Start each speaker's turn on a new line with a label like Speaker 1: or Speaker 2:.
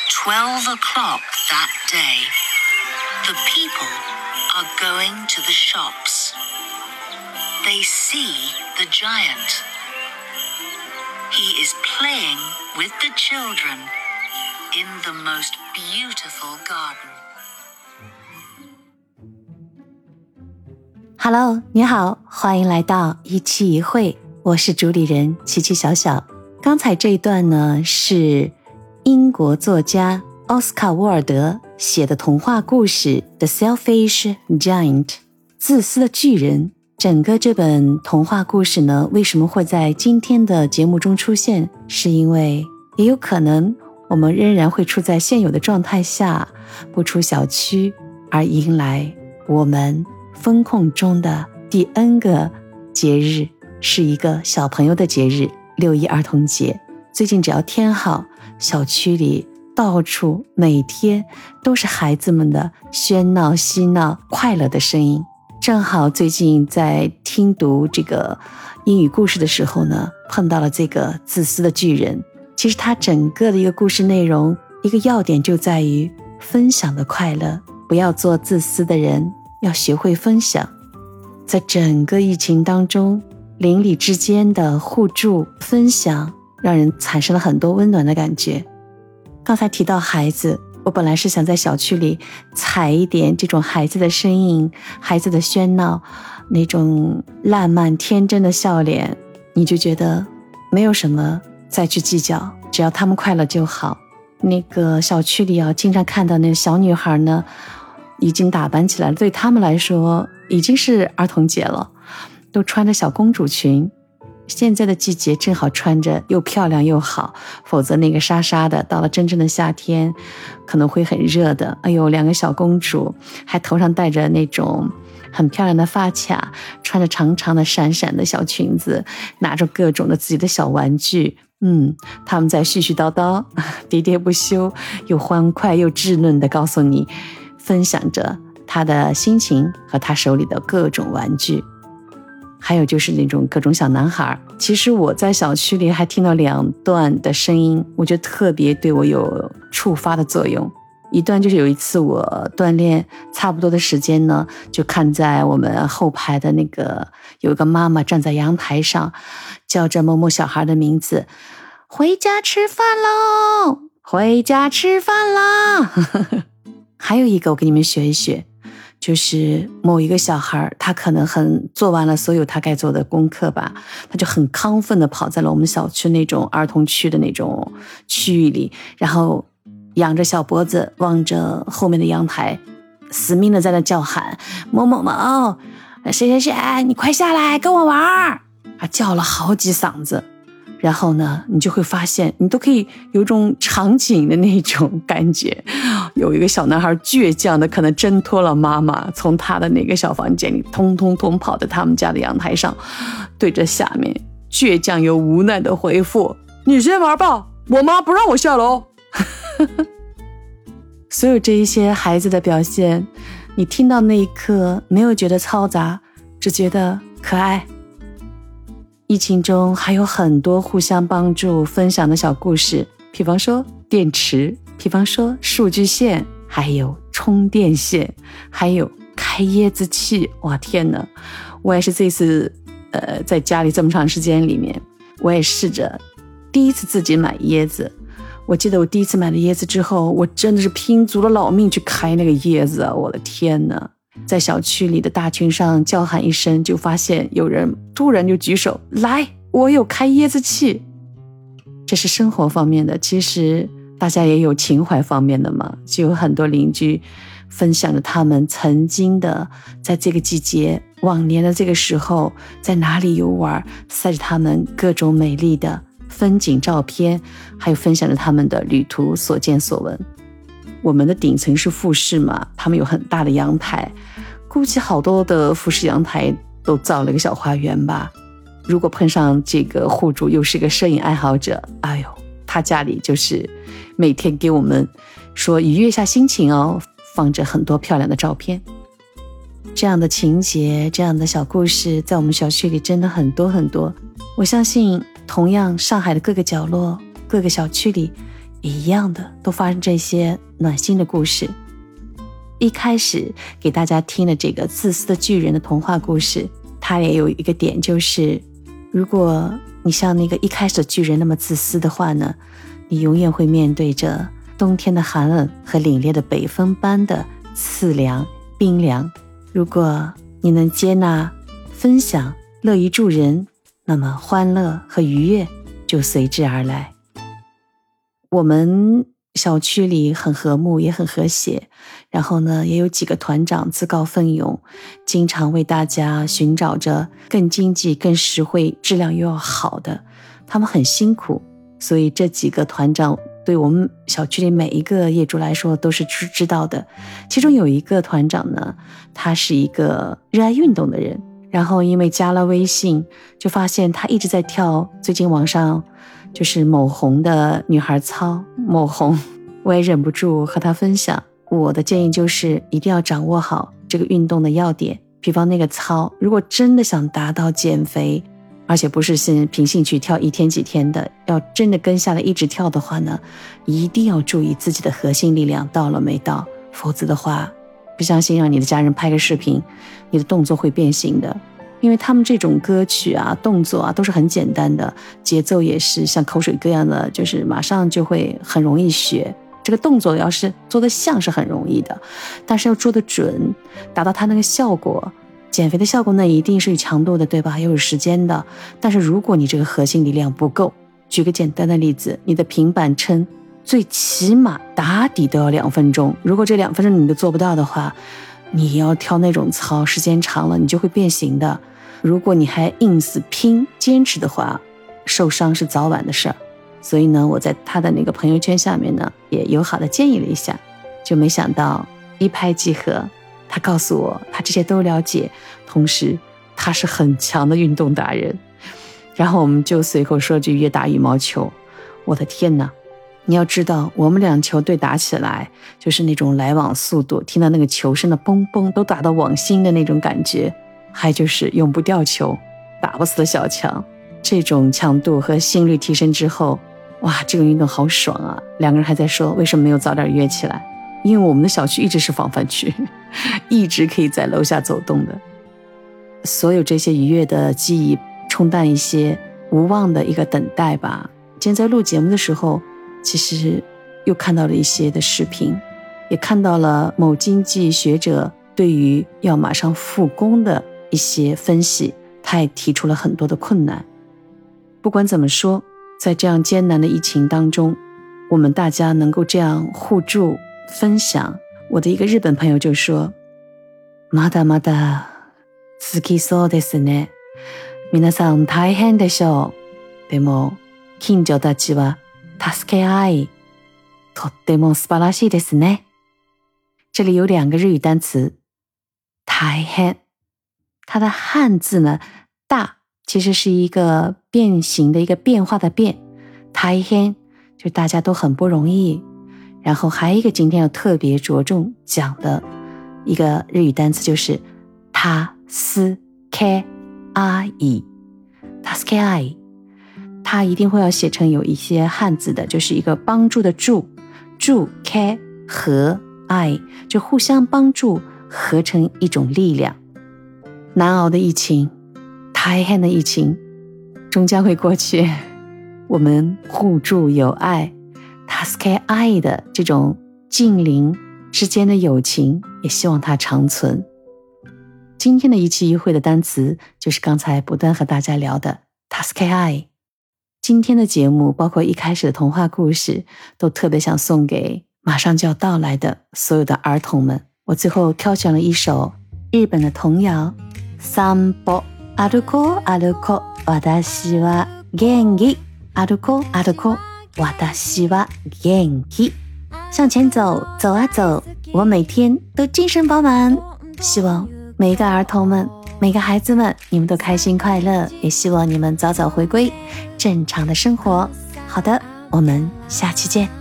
Speaker 1: 12 o'clock that day. The people are going to the shops. They see the giant. He is playing with the children in the most beautiful garden.
Speaker 2: Hello，你好，欢迎来到一期一会，我是主理人琪琪小小。刚才这一段呢是 英国作家奥斯卡·沃尔德写的童话故事《The Selfish Giant》自私的巨人。整个这本童话故事呢，为什么会在今天的节目中出现？是因为也有可能我们仍然会处在现有的状态下，不出小区，而迎来我们风控中的第 N 个节日，是一个小朋友的节日——六一儿童节。最近只要天好，小区里到处每天都是孩子们的喧闹、嬉闹、快乐的声音。正好最近在听读这个英语故事的时候呢，碰到了这个自私的巨人。其实他整个的一个故事内容，一个要点就在于分享的快乐，不要做自私的人，要学会分享。在整个疫情当中，邻里之间的互助分享，让人产生了很多温暖的感觉。刚才提到孩子。我本来是想在小区里采一点这种孩子的声音、孩子的喧闹，那种烂漫天真的笑脸，你就觉得没有什么再去计较，只要他们快乐就好。那个小区里啊，经常看到那小女孩呢，已经打扮起来了，对他们来说已经是儿童节了，都穿着小公主裙。现在的季节正好穿着又漂亮又好，否则那个沙沙的，到了真正的夏天，可能会很热的。哎呦，两个小公主还头上戴着那种很漂亮的发卡，穿着长长的闪闪的小裙子，拿着各种的自己的小玩具，嗯，他们在絮絮叨叨，喋喋不休，又欢快又稚嫩的告诉你，分享着他的心情和他手里的各种玩具。还有就是那种各种小男孩其实我在小区里还听到两段的声音，我觉得特别对我有触发的作用。一段就是有一次我锻炼差不多的时间呢，就看在我们后排的那个有一个妈妈站在阳台上，叫着某某小孩的名字，回家吃饭喽，回家吃饭啦。还有一个我给你们学一学。就是某一个小孩他可能很做完了所有他该做的功课吧，他就很亢奋的跑在了我们小区那种儿童区的那种区域里，然后仰着小脖子望着后面的阳台，死命的在那叫喊某某某，谁谁谁，你快下来跟我玩儿，啊，叫了好几嗓子。然后呢，你就会发现，你都可以有种场景的那种感觉。有一个小男孩倔强的，可能挣脱了妈妈，从他的那个小房间里，通通通跑到他们家的阳台上，对着下面倔强又无奈的回复：“你先玩吧，我妈不让我下楼。”所有这一些孩子的表现，你听到那一刻没有觉得嘈杂，只觉得可爱。疫情中还有很多互相帮助、分享的小故事，比方说电池，比方说数据线，还有充电线，还有开椰子器。哇，天哪！我也是这次，呃，在家里这么长时间里面，我也试着第一次自己买椰子。我记得我第一次买了椰子之后，我真的是拼足了老命去开那个椰子啊！我的天哪！在小区里的大群上叫喊一声，就发现有人突然就举手来，我有开椰子器。这是生活方面的，其实大家也有情怀方面的嘛。就有很多邻居分享着他们曾经的在这个季节、往年的这个时候在哪里游玩，晒着他们各种美丽的风景照片，还有分享着他们的旅途所见所闻。我们的顶层是复式嘛，他们有很大的阳台，估计好多的复式阳台都造了个小花园吧。如果碰上这个户主又是个摄影爱好者，哎呦，他家里就是每天给我们说愉悦下心情哦，放着很多漂亮的照片。这样的情节，这样的小故事，在我们小区里真的很多很多。我相信，同样上海的各个角落、各个小区里。一样的，都发生这些暖心的故事。一开始给大家听的这个自私的巨人的童话故事，它也有一个点，就是如果你像那个一开始的巨人那么自私的话呢，你永远会面对着冬天的寒冷和凛冽的北风般的刺凉冰凉。如果你能接纳、分享、乐于助人，那么欢乐和愉悦就随之而来。我们。小区里很和睦，也很和谐。然后呢，也有几个团长自告奋勇，经常为大家寻找着更经济、更实惠、质量又要好的。他们很辛苦，所以这几个团长对我们小区里每一个业主来说都是知知道的。其中有一个团长呢，他是一个热爱运动的人。然后因为加了微信，就发现他一直在跳最近网上。就是某红的女孩操，某红，我也忍不住和她分享。我的建议就是一定要掌握好这个运动的要点。比方那个操，如果真的想达到减肥，而且不是先凭兴趣跳一天几天的，要真的跟下来一直跳的话呢，一定要注意自己的核心力量到了没到，否则的话，不相信让你的家人拍个视频，你的动作会变形的。因为他们这种歌曲啊、动作啊都是很简单的，节奏也是像口水歌一样的，就是马上就会很容易学。这个动作要是做的像是很容易的，但是要做的准，达到它那个效果，减肥的效果呢一定是有强度的，对吧？要有时间的。但是如果你这个核心力量不够，举个简单的例子，你的平板撑最起码打底都要两分钟，如果这两分钟你都做不到的话，你要跳那种操，时间长了你就会变形的。如果你还硬死拼坚持的话，受伤是早晚的事儿。所以呢，我在他的那个朋友圈下面呢，也友好的建议了一下，就没想到一拍即合。他告诉我，他这些都了解，同时他是很强的运动达人。然后我们就随口说句约打羽毛球。我的天哪！你要知道，我们两球队打起来就是那种来往速度，听到那个球声的嘣嘣，都打到网心的那种感觉。还就是永不掉球，打不死的小强，这种强度和心率提升之后，哇，这个运动好爽啊！两个人还在说为什么没有早点约起来，因为我们的小区一直是防范区，一直可以在楼下走动的。所有这些愉悦的记忆冲淡一些无望的一个等待吧。今天在录节目的时候，其实又看到了一些的视频，也看到了某经济学者对于要马上复工的。一些分析，他也提出了很多的困难。不管怎么说，在这样艰难的疫情当中，我们大家能够这样互助分享。我的一个日本朋友就说：“まだまだ続きそうですね。皆さん大変でしょう。でも近所たちは助け合い、とっても素晴らしいですね。”这里有两个日语单词，大変。 它的汉字呢，大其实是一个变形的一个变化的变，大変就大家都很不容易。然后还有一个今天要特别着重讲的一个日语单词就是他斯 k 阿伊，他斯 k 阿伊，它一定会要写成有一些汉字的，就是一个帮助的助，助 k 和 i 就互相帮助，合成一种力量。难熬的疫情，太狠的疫情，终将会过去。我们互助友爱，他是开爱的这种近邻之间的友情，也希望它长存。今天的一期一会的单词，就是刚才不断和大家聊的他是开爱。今天的节目，包括一开始的童话故事，都特别想送给马上就要到来的所有的儿童们。我最后挑选了一首日本的童谣。散歩歩こう歩こう私は元気歩こう歩こう私は元気向前走走啊走我每天都精神饱满希望每一个儿童们每个孩子们你们都开心快乐也希望你们早早回归正常的生活好的我们下期见